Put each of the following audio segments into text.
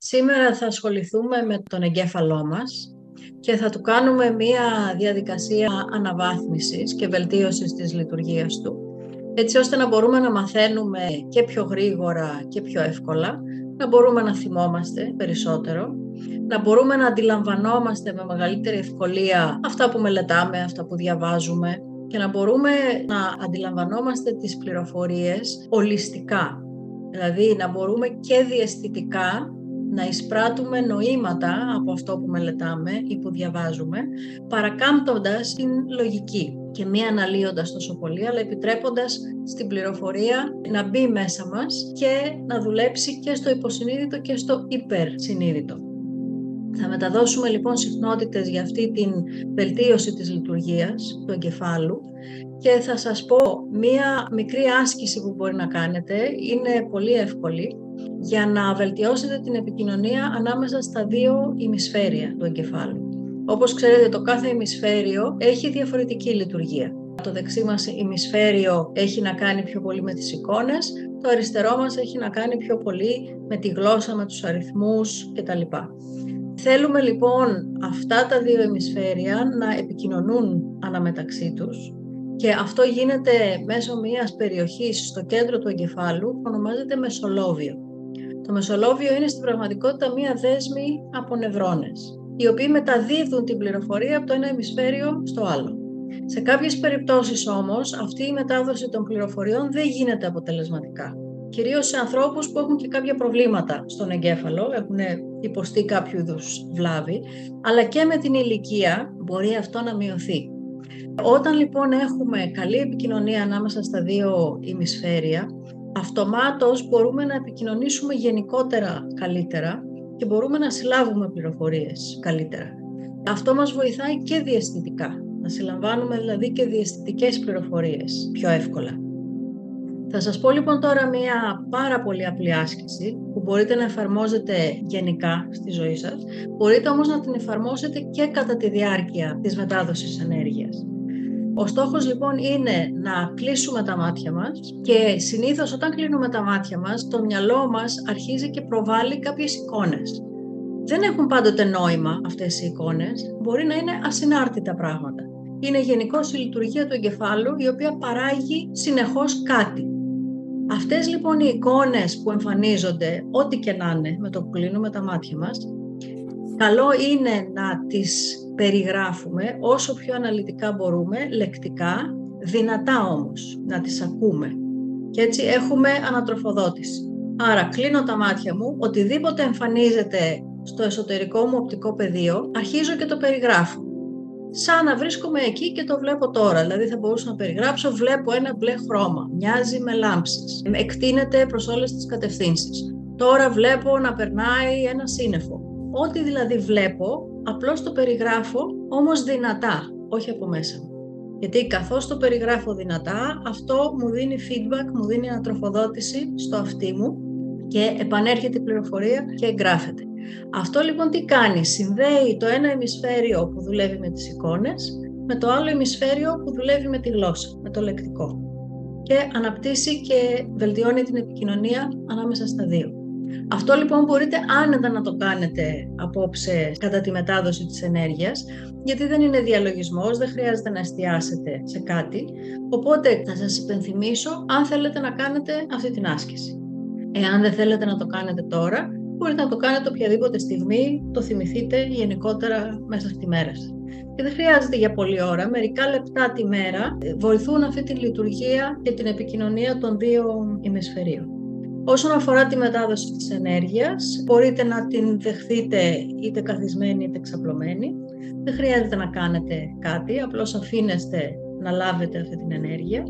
Σήμερα θα ασχοληθούμε με τον εγκέφαλό μας και θα του κάνουμε μία διαδικασία αναβάθμισης και βελτίωσης της λειτουργίας του, έτσι ώστε να μπορούμε να μαθαίνουμε και πιο γρήγορα και πιο εύκολα, να μπορούμε να θυμόμαστε περισσότερο, να μπορούμε να αντιλαμβανόμαστε με μεγαλύτερη ευκολία αυτά που μελετάμε, αυτά που διαβάζουμε και να μπορούμε να αντιλαμβανόμαστε τις πληροφορίες ολιστικά. Δηλαδή να μπορούμε και διαισθητικά να εισπράττουμε νοήματα από αυτό που μελετάμε ή που διαβάζουμε, παρακάμπτοντας την λογική και μη αναλύοντας τόσο πολύ, αλλά επιτρέποντας στην πληροφορία να μπει μέσα μας και να δουλέψει και στο υποσυνείδητο και στο υπερσυνείδητο. Θα μεταδώσουμε λοιπόν συχνότητες για αυτή την βελτίωση της λειτουργίας του εγκεφάλου και θα σας πω μία μικρή άσκηση που μπορεί να κάνετε, είναι πολύ εύκολη για να βελτιώσετε την επικοινωνία ανάμεσα στα δύο ημισφαίρια του εγκεφάλου. Όπως ξέρετε, το κάθε ημισφαίριο έχει διαφορετική λειτουργία. Το δεξί μας ημισφαίριο έχει να κάνει πιο πολύ με τις εικόνες, το αριστερό μας έχει να κάνει πιο πολύ με τη γλώσσα, με τους αριθμούς κτλ. Θέλουμε λοιπόν αυτά τα δύο ημισφαίρια να επικοινωνούν αναμεταξύ τους και αυτό γίνεται μέσω μιας περιοχής στο κέντρο του εγκεφάλου που ονομάζεται μεσολόβιο. Το μεσολόβιο είναι στην πραγματικότητα μία δέσμη από νευρώνες, οι οποίοι μεταδίδουν την πληροφορία από το ένα ημισφαίριο στο άλλο. Σε κάποιες περιπτώσεις όμως αυτή η μετάδοση των πληροφοριών δεν γίνεται αποτελεσματικά. Κυρίως σε ανθρώπους που έχουν και κάποια προβλήματα στον εγκέφαλο, έχουν υποστεί κάποιο είδους βλάβη, αλλά και με την ηλικία μπορεί αυτό να μειωθεί. Όταν λοιπόν έχουμε καλή επικοινωνία ανάμεσα στα δύο ημισφαίρια, αυτομάτως μπορούμε να επικοινωνήσουμε γενικότερα καλύτερα και μπορούμε να συλλάβουμε πληροφορίες καλύτερα. Αυτό μας βοηθάει και διαστητικά, να συλλαμβάνουμε δηλαδή και διαστητικές πληροφορίες πιο εύκολα. Θα σας πω λοιπόν τώρα μία πάρα πολύ απλή άσκηση που μπορείτε να εφαρμόζετε γενικά στη ζωή σας, μπορείτε όμως να την εφαρμόσετε και κατά τη διάρκεια της μετάδοσης ενέργειας. Ο στόχος λοιπόν είναι να κλείσουμε τα μάτια μας και συνήθως όταν κλείνουμε τα μάτια μας το μυαλό μας αρχίζει και προβάλλει κάποιες εικόνες. Δεν έχουν πάντοτε νόημα αυτές οι εικόνες, μπορεί να είναι ασυνάρτητα πράγματα. Είναι γενικώς η λειτουργία του εγκεφάλου η οποία παράγει συνεχώς κάτι. Αυτές λοιπόν οι εικόνες που εμφανίζονται, ό,τι και να είναι με το που κλείνουμε τα μάτια μας, καλό είναι να τις περιγράφουμε όσο πιο αναλυτικά μπορούμε, λεκτικά, δυνατά όμως, να τις ακούμε. Και έτσι έχουμε ανατροφοδότηση. Άρα κλείνω τα μάτια μου, οτιδήποτε εμφανίζεται στο εσωτερικό μου οπτικό πεδίο, αρχίζω και το περιγράφω. Σαν να βρίσκομαι εκεί και το βλέπω τώρα. Δηλαδή θα μπορούσα να περιγράψω, βλέπω ένα μπλε χρώμα, μοιάζει με λάμψεις, εκτείνεται προς όλες τις κατευθύνσεις. Τώρα βλέπω να περνάει ένα σύννεφο. Ό,τι δηλαδή βλέπω, απλώς το περιγράφω, όμως δυνατά, όχι από μέσα μου. Γιατί καθώς το περιγράφω δυνατά, αυτό μου δίνει feedback, μου δίνει ανατροφοδότηση στο αυτί μου και επανέρχεται η πληροφορία και εγγράφεται. Αυτό λοιπόν τι κάνει, συνδέει το ένα ημισφαίριο που δουλεύει με τις εικόνες με το άλλο ημισφαίριο που δουλεύει με τη γλώσσα, με το λεκτικό και αναπτύσσει και βελτιώνει την επικοινωνία ανάμεσα στα δύο. Αυτό λοιπόν μπορείτε άνετα να το κάνετε απόψε κατά τη μετάδοση της ενέργειας, γιατί δεν είναι διαλογισμός, δεν χρειάζεται να εστιάσετε σε κάτι. Οπότε θα σας υπενθυμίσω αν θέλετε να κάνετε αυτή την άσκηση. Εάν δεν θέλετε να το κάνετε τώρα, μπορείτε να το κάνετε οποιαδήποτε στιγμή, το θυμηθείτε γενικότερα μέσα στη μέρα σας. Και δεν χρειάζεται για πολλή ώρα, μερικά λεπτά τη μέρα βοηθούν αυτή τη λειτουργία και την επικοινωνία των δύο ημισφαιρίων. Όσον αφορά τη μετάδοση της ενέργειας, μπορείτε να την δεχθείτε είτε καθισμένη είτε ξαπλωμένη. Δεν χρειάζεται να κάνετε κάτι, απλώς αφήνεστε να λάβετε αυτή την ενέργεια.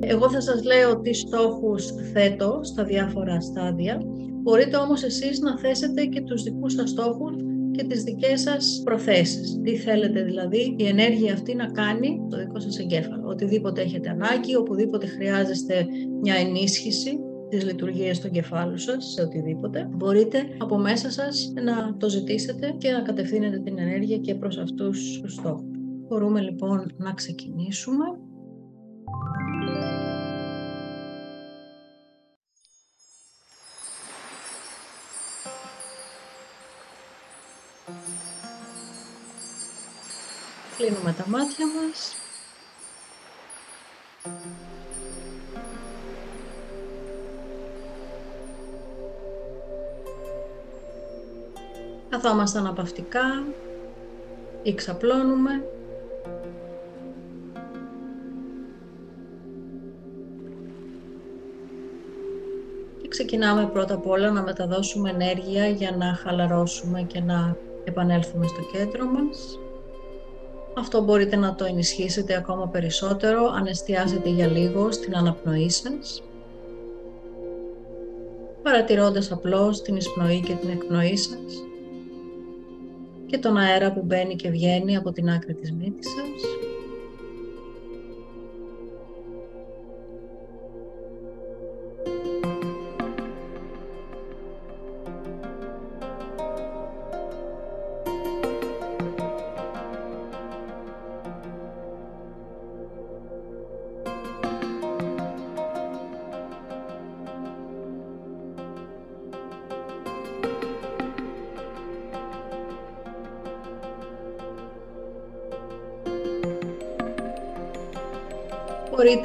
Εγώ θα σας λέω τι στόχους θέτω στα διάφορα στάδια. Μπορείτε όμως εσείς να θέσετε και τους δικούς σας στόχους και τις δικές σας προθέσεις. Τι θέλετε δηλαδή η ενέργεια αυτή να κάνει το δικό σας εγκέφαλο. Οτιδήποτε έχετε ανάγκη, οπουδήποτε χρειάζεστε μια ενίσχυση, τις λειτουργίες του κεφάλου σας, σε οτιδήποτε, μπορείτε από μέσα σας να το ζητήσετε και να κατευθύνετε την ενέργεια και προς αυτούς τους στόχους. Μπορούμε λοιπόν να ξεκινήσουμε. Κλείνουμε τα μάτια μας. Καθόμαστε αναπαυτικά ή ξαπλώνουμε. Και ξεκινάμε πρώτα απ' όλα να μεταδώσουμε ενέργεια για να χαλαρώσουμε και να επανέλθουμε στο κέντρο μας. Αυτό μπορείτε να το ενισχύσετε ακόμα περισσότερο αν εστιάζετε για λίγο στην αναπνοή σας παρατηρώντας απλώς την εισπνοή και την εκπνοή σας και τον αέρα που μπαίνει και βγαίνει από την άκρη της μύτης σας.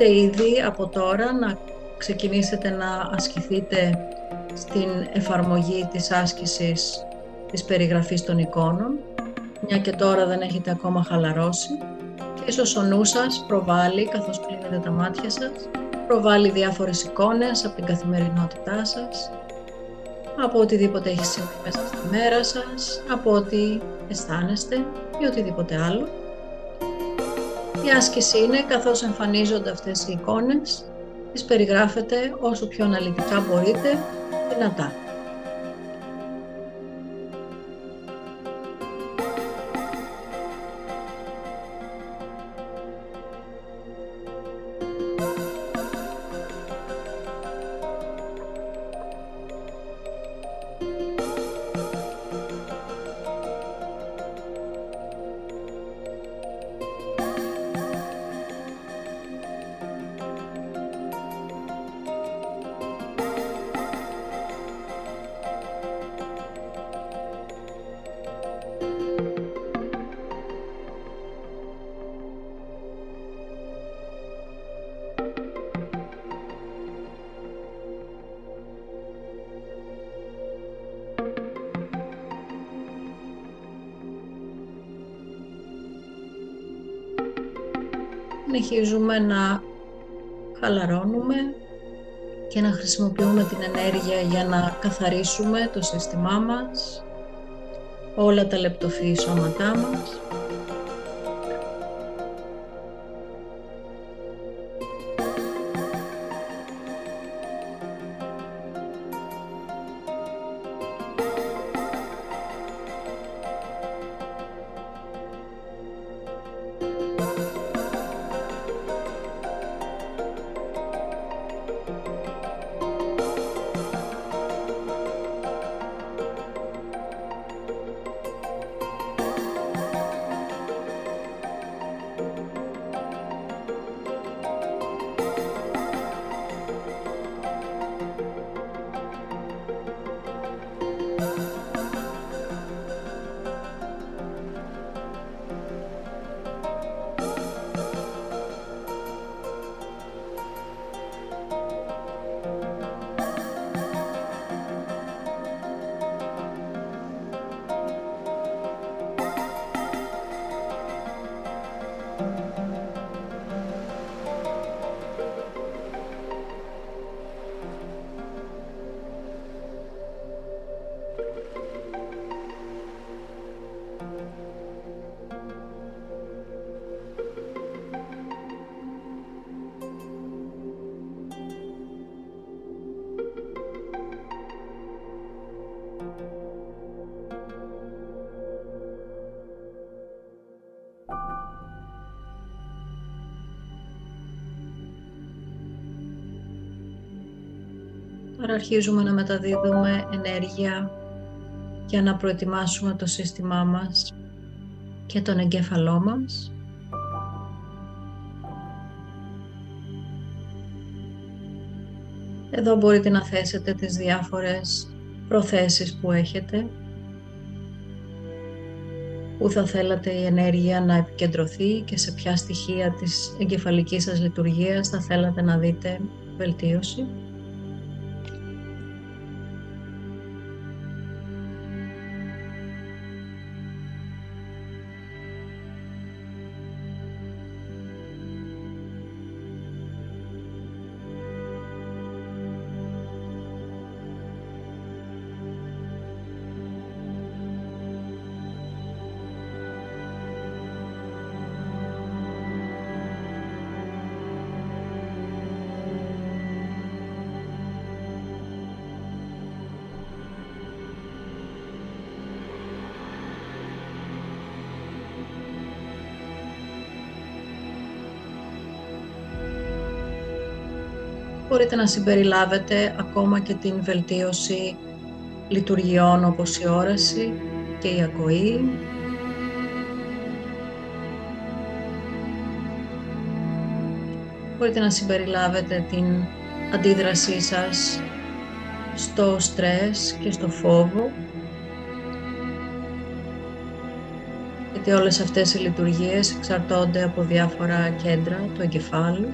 Μπορείτε ήδη από τώρα να ξεκινήσετε να ασκηθείτε στην εφαρμογή της άσκησης της περιγραφής των εικόνων, μια και τώρα δεν έχετε ακόμα χαλαρώσει και ίσως ο νους σας προβάλλει, καθώς κλείνετε τα μάτια σας, προβάλλει διάφορες εικόνες από την καθημερινότητά σας, από οτιδήποτε έχει συμβεί μέσα στη μέρα σας, από ό,τι αισθάνεστε ή οτιδήποτε άλλο. Η άσκηση είναι καθώς εμφανίζονται αυτές οι εικόνες, τις περιγράφετε όσο πιο αναλυτικά μπορείτε, δυνατά. Συνεχίζουμε να χαλαρώνουμε και να χρησιμοποιούμε την ενέργεια για να καθαρίσουμε το σύστημά μας, όλα τα λεπτοφύη σώματά μας. Τώρα αρχίζουμε να μεταδίδουμε ενέργεια για να προετοιμάσουμε το σύστημά μας και τον εγκέφαλό μας. Εδώ μπορείτε να θέσετε τις διάφορες προθέσεις που έχετε Πού θα θέλατε η ενέργεια να επικεντρωθεί και σε ποια στοιχεία της εγκεφαλικής σας λειτουργίας θα θέλατε να δείτε βελτίωση. Μπορείτε να συμπεριλάβετε ακόμα και την βελτίωση λειτουργιών όπως η όραση και η ακοή. Μπορείτε να συμπεριλάβετε την αντίδρασή σας στο στρες και στο φόβο. Γιατί όλες αυτές οι λειτουργίες εξαρτώνται από διάφορα κέντρα του εγκεφάλου.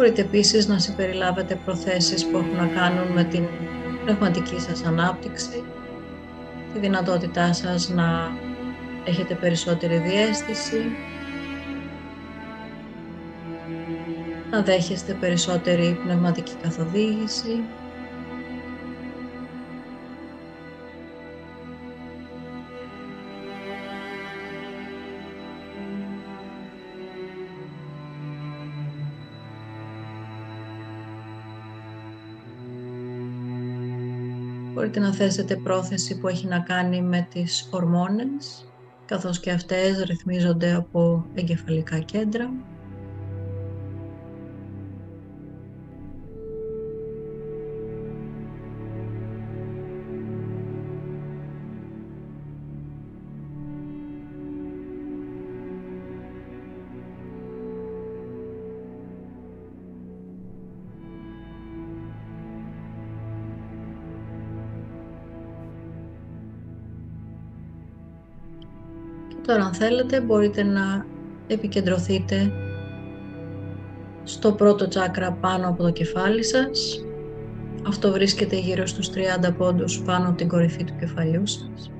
Μπορείτε επίσης να συμπεριλάβετε προθέσεις που έχουν να κάνουν με την πνευματική σας ανάπτυξη, τη δυνατότητά σας να έχετε περισσότερη διέστηση, να δέχεστε περισσότερη πνευματική καθοδήγηση, Μπορείτε να θέσετε πρόθεση που έχει να κάνει με τις ορμόνες, καθώς και αυτές ρυθμίζονται από εγκεφαλικά κέντρα. Τώρα αν θέλετε μπορείτε να επικεντρωθείτε στο πρώτο τσάκρα πάνω από το κεφάλι σας. Αυτό βρίσκεται γύρω στους 30 πόντους πάνω από την κορυφή του κεφαλιού σας.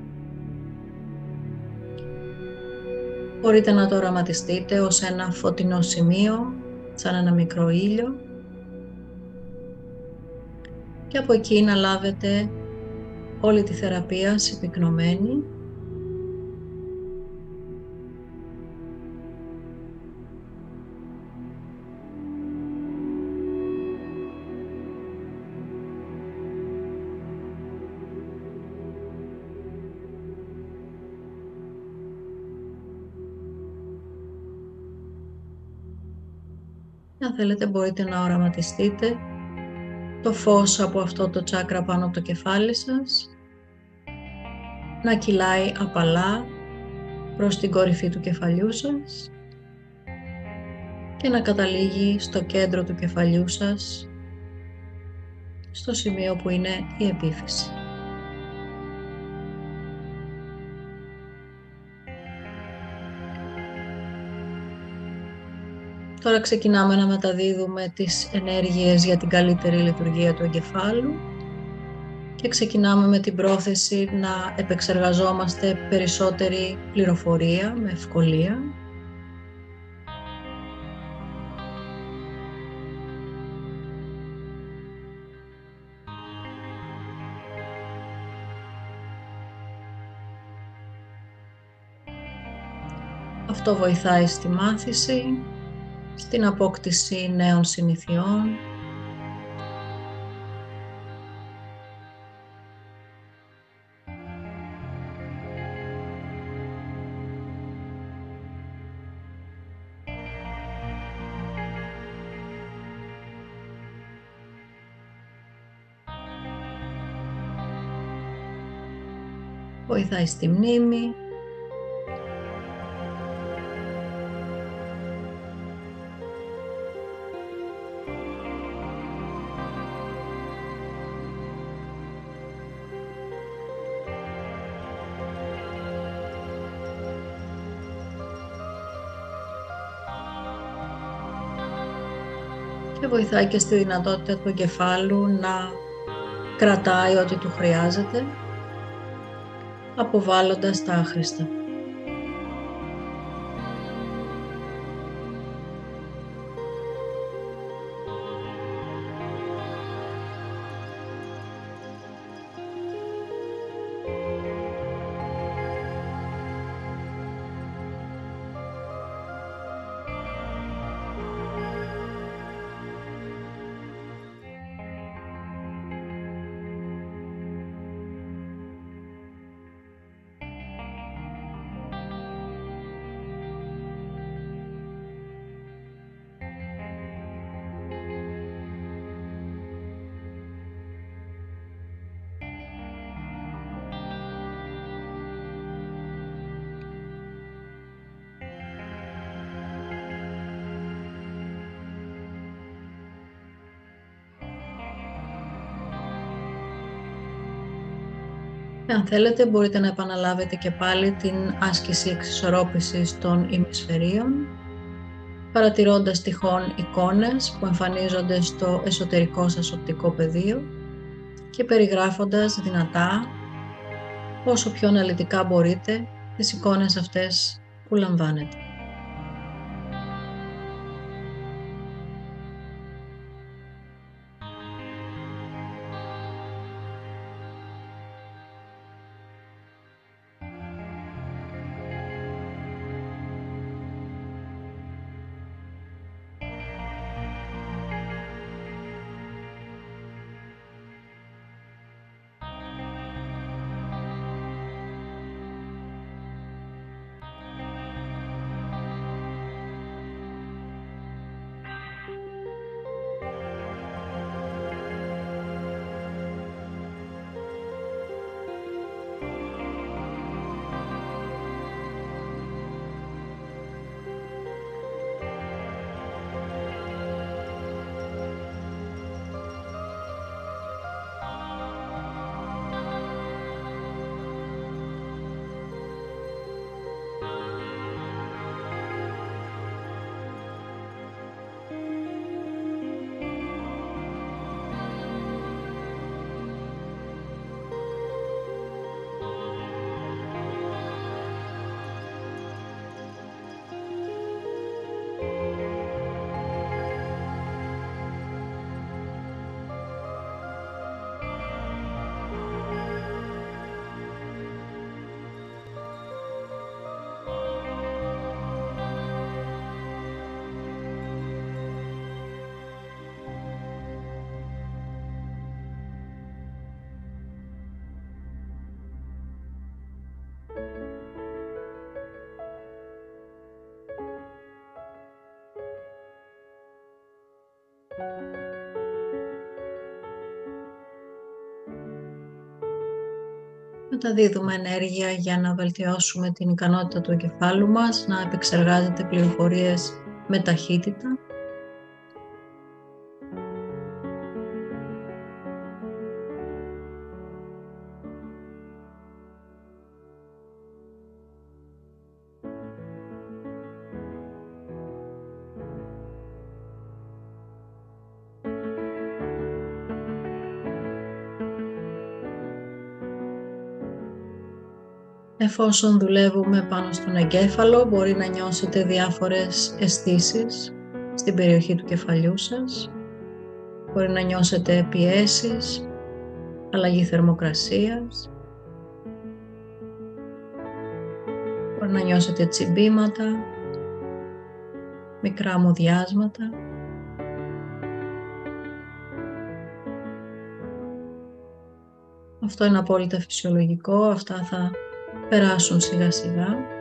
Μπορείτε να το οραματιστείτε ως ένα φωτεινό σημείο, σαν ένα μικρό ήλιο. Και από εκεί να λάβετε όλη τη θεραπεία συμπυκνωμένη Αν θέλετε μπορείτε να οραματιστείτε το φως από αυτό το τσάκρα πάνω από το κεφάλι σας να κυλάει απαλά προς την κορυφή του κεφαλιού σας και να καταλήγει στο κέντρο του κεφαλιού σας στο σημείο που είναι η επίφυση. Τώρα ξεκινάμε να μεταδίδουμε τις ενέργειες για την καλύτερη λειτουργία του εγκεφάλου και ξεκινάμε με την πρόθεση να επεξεργαζόμαστε περισσότερη πληροφορία με ευκολία. Αυτό βοηθάει στη μάθηση στην απόκτηση νέων συνηθιών, βοηθάει στη μνήμη, βοηθάει και στη δυνατότητα του εγκεφάλου να κρατάει ό,τι του χρειάζεται, αποβάλλοντας τα άχρηστα. Αν θέλετε μπορείτε να επαναλάβετε και πάλι την άσκηση εξισορρόπησης των ημισφαιρίων παρατηρώντας τυχόν εικόνες που εμφανίζονται στο εσωτερικό σας οπτικό πεδίο και περιγράφοντας δυνατά όσο πιο αναλυτικά μπορείτε τις εικόνες αυτές που λαμβάνετε. Μεταδίδουμε ενέργεια για να βελτιώσουμε την ικανότητα του εγκεφάλου μας να επεξεργάζεται πληροφορίες με ταχύτητα Εφόσον δουλεύουμε πάνω στον εγκέφαλο, μπορεί να νιώσετε διάφορες αισθήσεις στην περιοχή του κεφαλιού σας. Μπορεί να νιώσετε πιέσεις, αλλαγή θερμοκρασίας. Μπορεί να νιώσετε τσιμπήματα, μικρά μουδιάσματα. Αυτό είναι απόλυτα φυσιολογικό, αυτά θα περάσουν σιγά σιγά.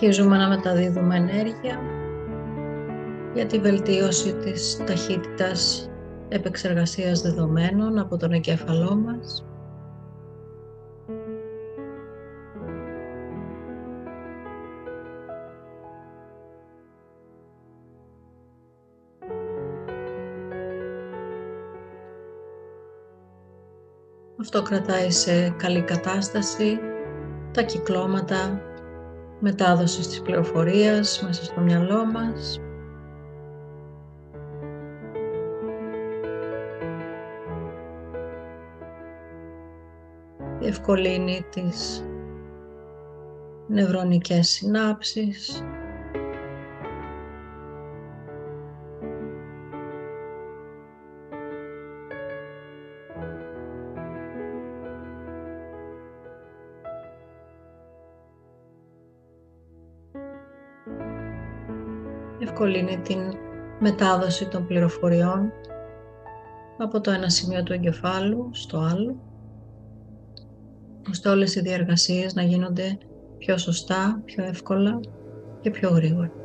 Αρχίζουμε να μεταδίδουμε ενέργεια για τη βελτίωση της ταχύτητας επεξεργασίας δεδομένων από τον εγκέφαλό μας. Αυτό κρατάει σε καλή κατάσταση τα κυκλώματα μετάδοσης της πληροφορίας μέσα στο μυαλό μας. Διευκολύνει τις νευρονικές συνάψεις. Διευκολύνει την μετάδοση των πληροφοριών από το ένα σημείο του εγκεφάλου στο άλλο, ώστε όλες οι διαργασίες να γίνονται πιο σωστά, πιο εύκολα και πιο γρήγορα.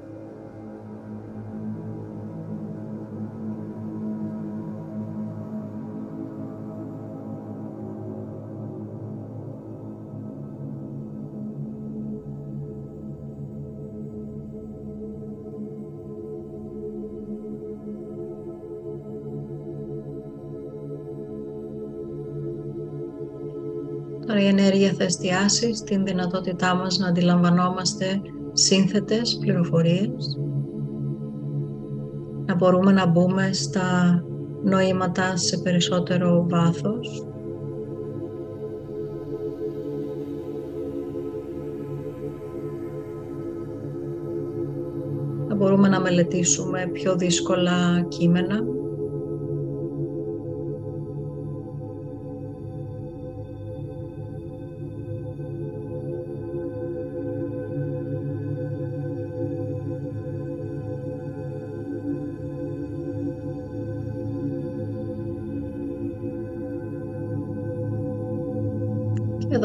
Η ενέργεια θα εστιάσει στην δυνατότητά μας να αντιλαμβανόμαστε σύνθετες πληροφορίες, να μπορούμε να μπούμε στα νοήματα σε περισσότερο βάθος, να μπορούμε να μελετήσουμε πιο δύσκολα κείμενα,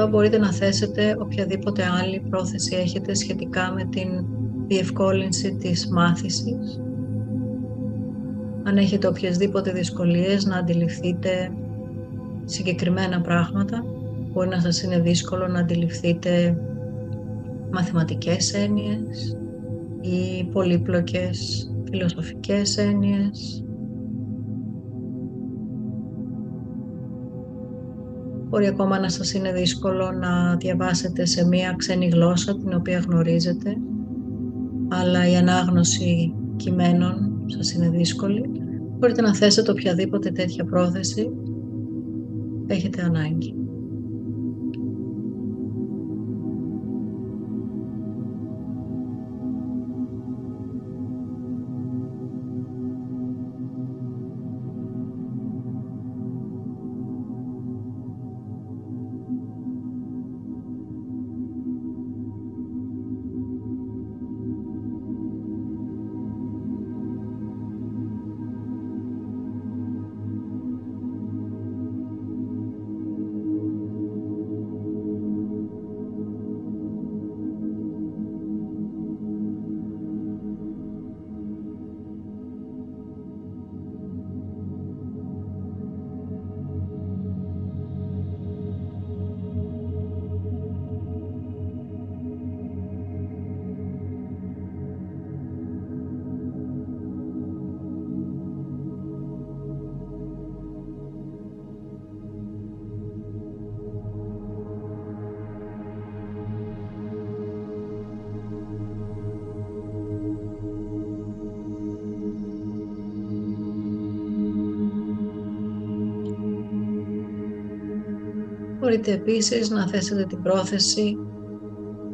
Εδώ μπορείτε να θέσετε οποιαδήποτε άλλη πρόθεση έχετε σχετικά με την διευκόλυνση της μάθησης. Αν έχετε οποιασδήποτε δυσκολίες να αντιληφθείτε συγκεκριμένα πράγματα, μπορεί να σας είναι δύσκολο να αντιληφθείτε μαθηματικές έννοιες ή πολύπλοκες φιλοσοφικές έννοιες Μπορεί ακόμα να σας είναι δύσκολο να διαβάσετε σε μία ξένη γλώσσα την οποία γνωρίζετε, αλλά η ανάγνωση κειμένων σας είναι δύσκολη. Μπορείτε να θέσετε οποιαδήποτε τέτοια πρόθεση έχετε ανάγκη. μπορείτε επίσης να θέσετε την πρόθεση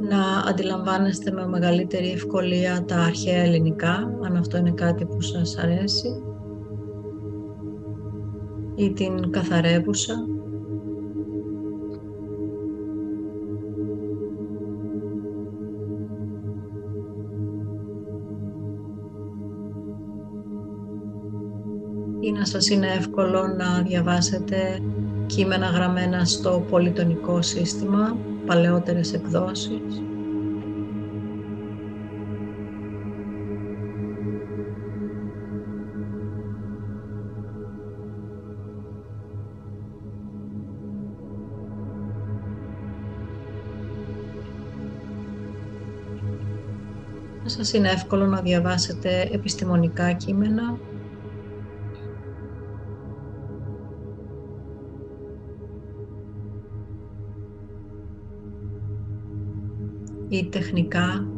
να αντιλαμβάνεστε με μεγαλύτερη ευκολία τα αρχαία ελληνικά, αν αυτό είναι κάτι που σας αρέσει, ή την καθαρέπουσα. Ή να σας είναι εύκολο να διαβάσετε κείμενα γραμμένα στο πολυτονικό σύστημα, παλαιότερες εκδόσεις. σας είναι εύκολο να διαβάσετε επιστημονικά κείμενα. Ή τεχνικά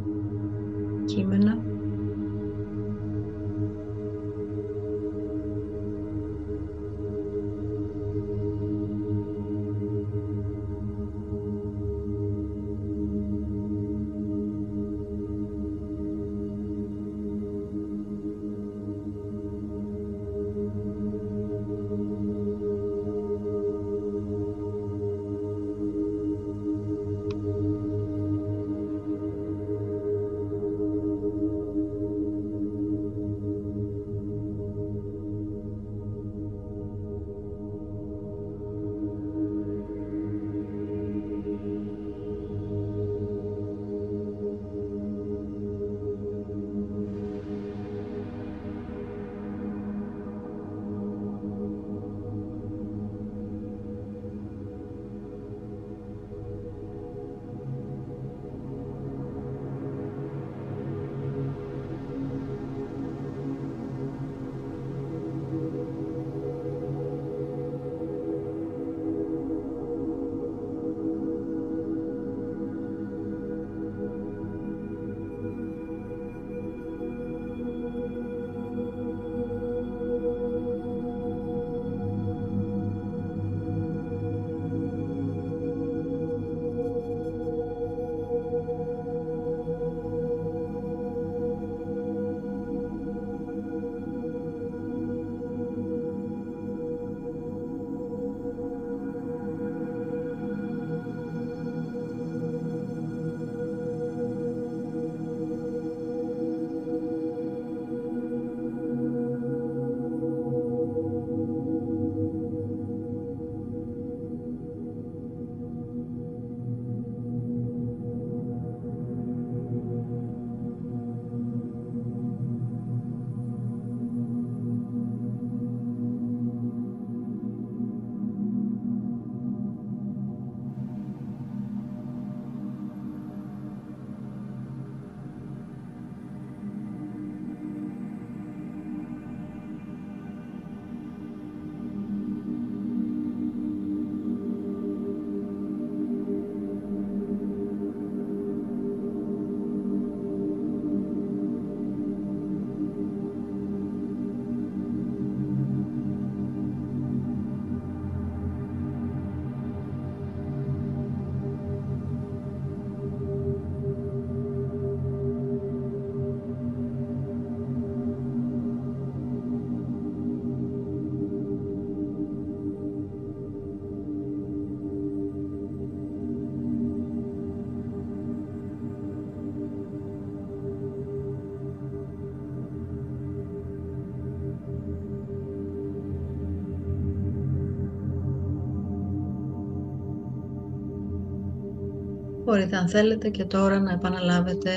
Μπορείτε αν θέλετε και τώρα να επαναλάβετε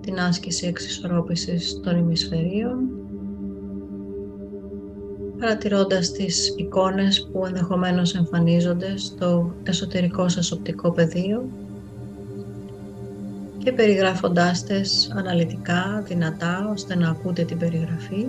την άσκηση εξισορρόπησης των ημισφαιρίων παρατηρώντας τις εικόνες που ενδεχομένως εμφανίζονται στο εσωτερικό σας οπτικό πεδίο και περιγράφοντάς τες αναλυτικά, δυνατά, ώστε να ακούτε την περιγραφή.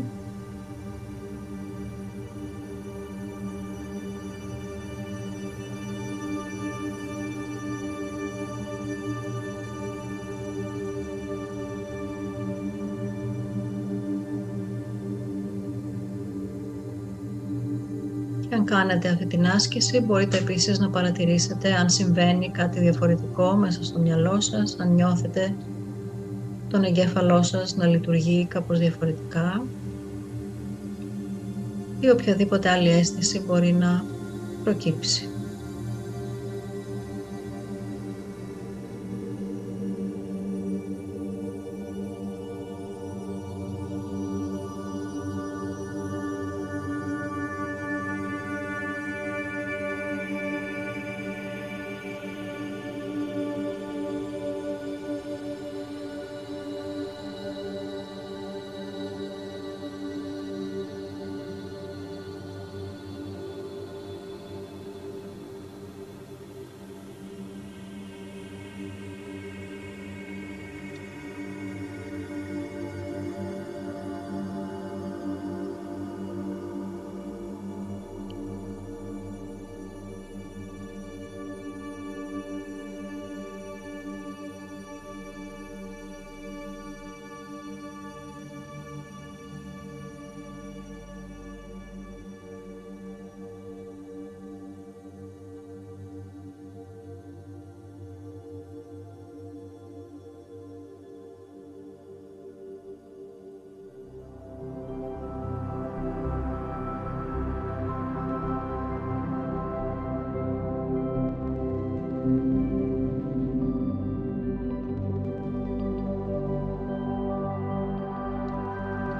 Κάνετε αυτή την άσκηση μπορείτε επίσης να παρατηρήσετε αν συμβαίνει κάτι διαφορετικό μέσα στο μυαλό σας, αν νιώθετε τον εγκέφαλό σας να λειτουργεί κάπως διαφορετικά ή οποιαδήποτε άλλη αίσθηση μπορεί να προκύψει.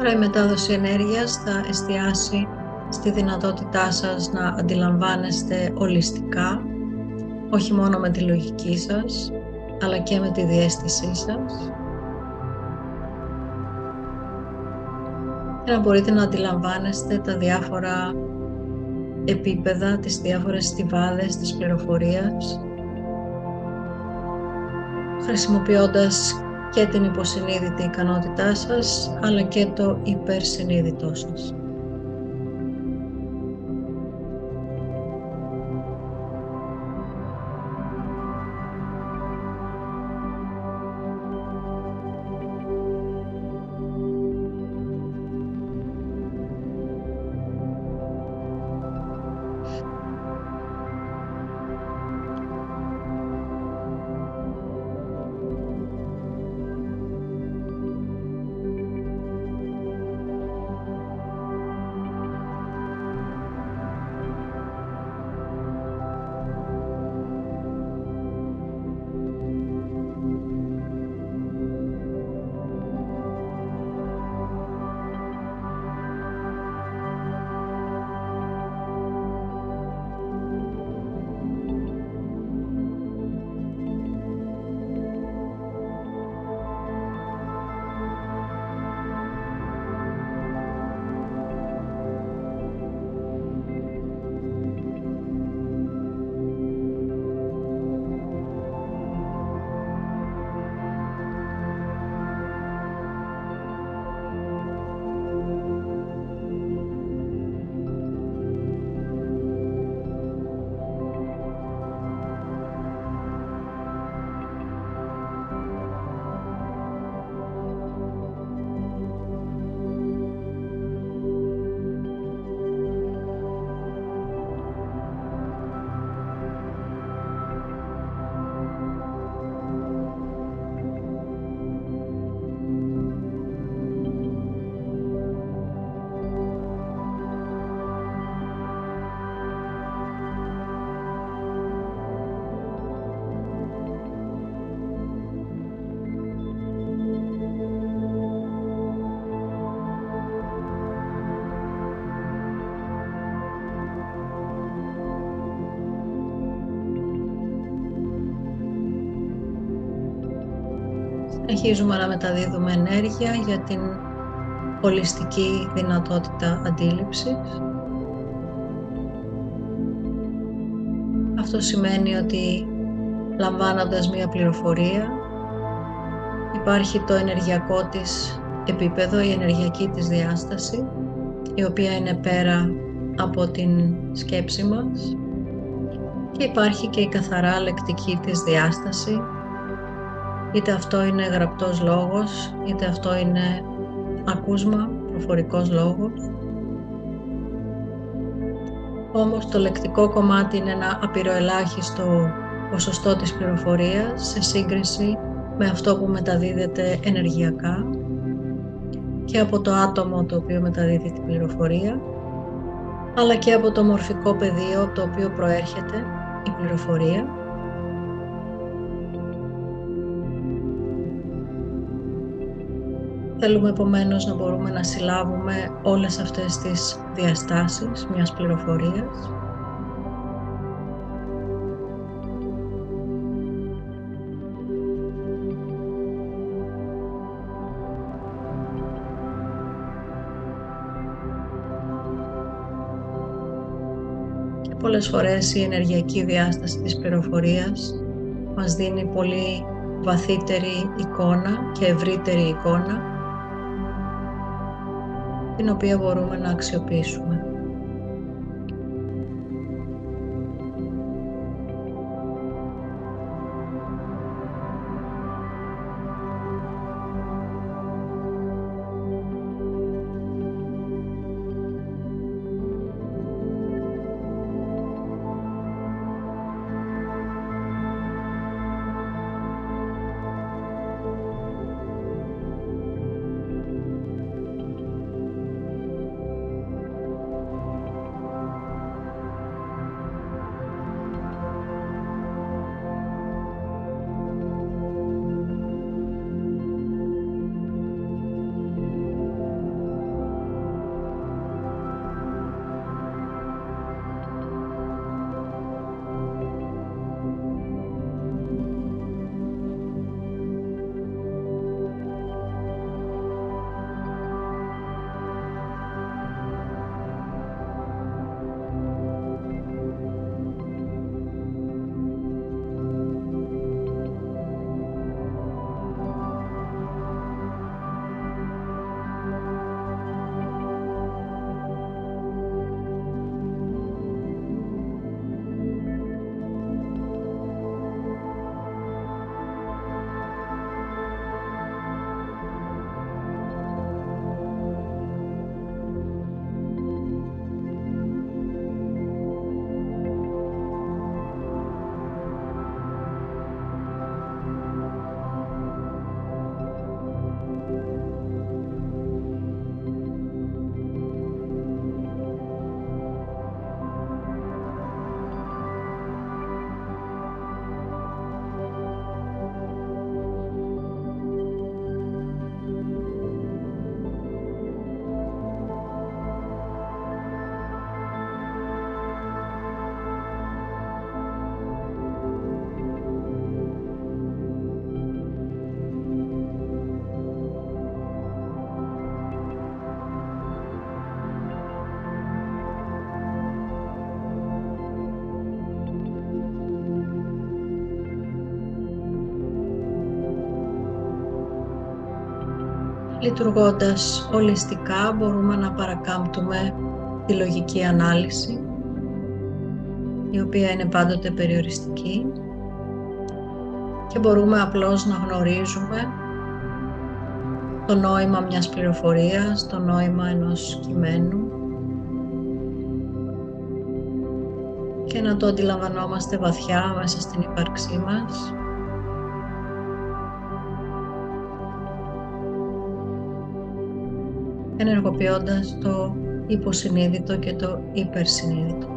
Τώρα η μετάδοση ενέργειας θα εστιάσει στη δυνατότητά σας να αντιλαμβάνεστε ολιστικά, όχι μόνο με τη λογική σας, αλλά και με τη διέστησή σας. Και να μπορείτε να αντιλαμβάνεστε τα διάφορα επίπεδα, τις διάφορες στιβάδες της πληροφορίας, χρησιμοποιώντας και την υποσυνείδητη ικανότητά σας, αλλά και το υπερσυνείδητό σας. Συνεχίζουμε να μεταδίδουμε ενέργεια για την ολιστική δυνατότητα αντίληψης. Αυτό σημαίνει ότι λαμβάνοντας μία πληροφορία υπάρχει το ενεργειακό της επίπεδο, η ενεργειακή της διάσταση, η οποία είναι πέρα από την σκέψη μας και υπάρχει και η καθαρά λεκτική της διάσταση, είτε αυτό είναι γραπτός λόγος, είτε αυτό είναι ακούσμα, προφορικός λόγος. Όμως το λεκτικό κομμάτι είναι ένα απειροελάχιστο ποσοστό της πληροφορίας σε σύγκριση με αυτό που μεταδίδεται ενεργειακά και από το άτομο το οποίο μεταδίδει την πληροφορία αλλά και από το μορφικό πεδίο από το οποίο προέρχεται η πληροφορία Θέλουμε επομένως να μπορούμε να συλλάβουμε όλες αυτές τις διαστάσεις μιας πληροφορίας. Και πολλές φορές η ενεργειακή διάσταση της πληροφορίας μας δίνει πολύ βαθύτερη εικόνα και ευρύτερη εικόνα την οποία μπορούμε να αξιοποιήσουμε. Λειτουργώντας ολιστικά μπορούμε να παρακάμπτουμε τη λογική ανάλυση η οποία είναι πάντοτε περιοριστική και μπορούμε απλώς να γνωρίζουμε το νόημα μιας πληροφορίας, το νόημα ενός κειμένου και να το αντιλαμβανόμαστε βαθιά μέσα στην ύπαρξή μας. Ενεργοποιώντας το υποσυνείδητο και το υπερσυνείδητο.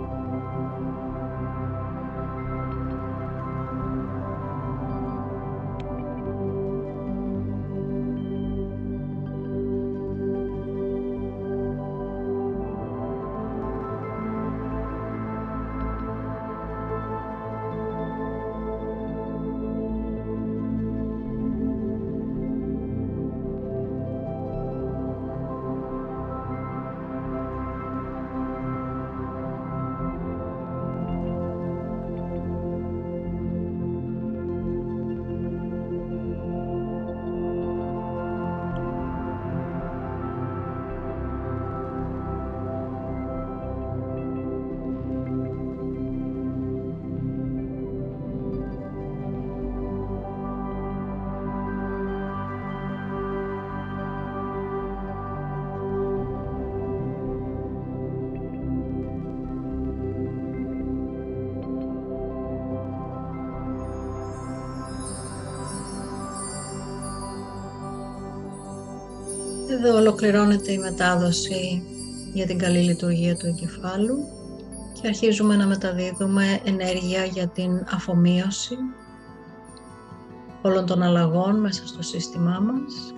Εδώ ολοκληρώνεται η μετάδοση για την καλή λειτουργία του εγκεφάλου και αρχίζουμε να μεταδίδουμε ενέργεια για την αφομοίωση όλων των αλλαγών μέσα στο σύστημά μας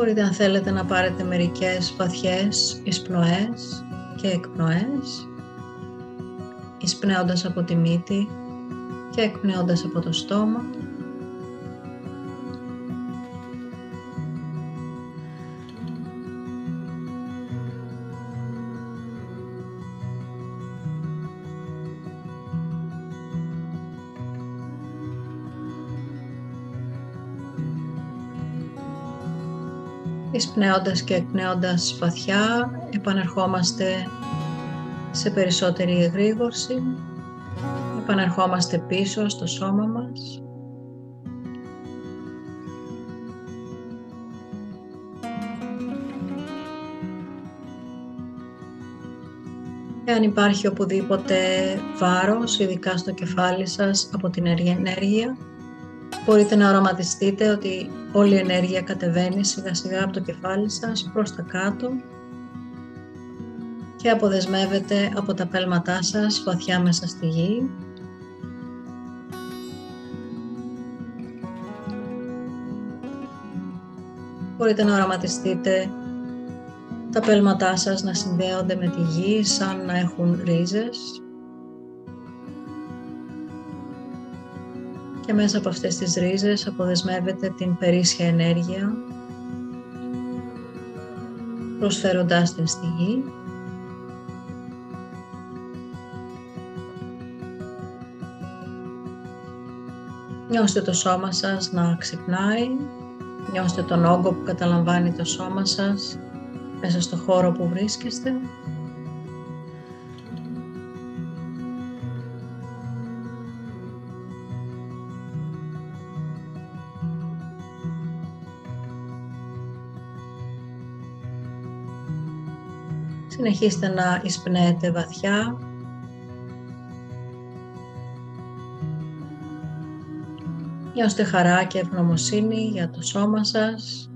Μπορείτε αν θέλετε να πάρετε μερικές βαθιές εισπνοές και εκπνοές, εισπνέοντας από τη μύτη και εκπνέοντας από το στόμα. Εισπνέοντας και εκπνέοντας βαθιά, επανερχόμαστε σε περισσότερη εγρήγορση. Επανερχόμαστε πίσω στο σώμα μας. Αν υπάρχει οπουδήποτε βάρος, ειδικά στο κεφάλι σας, από την ενέργεια, μπορείτε να οραματιστείτε ότι όλη η ενέργεια κατεβαίνει σιγά σιγά από το κεφάλι σας προς τα κάτω και αποδεσμεύεται από τα πέλματά σας βαθιά μέσα στη γη. Μπορείτε να οραματιστείτε τα πέλματά σας να συνδέονται με τη γη σαν να έχουν ρίζες και μέσα από αυτές τις ρίζες αποδεσμεύεται την περίσσια ενέργεια προσφέροντάς την στη γη. Νιώστε το σώμα σας να ξυπνάει, νιώστε τον όγκο που καταλαμβάνει το σώμα σας μέσα στο χώρο που βρίσκεστε Συνεχίστε να εισπνέετε βαθιά. Νιώστε χαρά και ευγνωμοσύνη για το σώμα σας.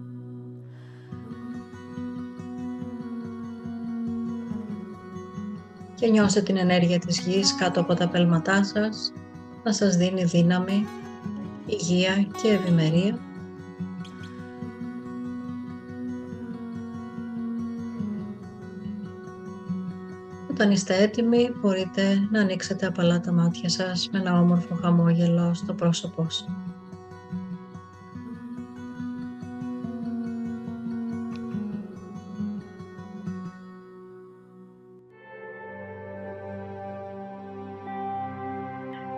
Και νιώστε την ενέργεια της γης κάτω από τα πέλματά σας να σας δίνει δύναμη, υγεία και ευημερία. αν είστε έτοιμοι, μπορείτε να ανοίξετε απαλά τα μάτια σας με ένα όμορφο χαμόγελο στο πρόσωπό σας.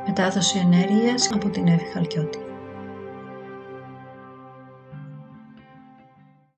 Μετάδοση ενέργειας από την Εύη Χαλκιώτη.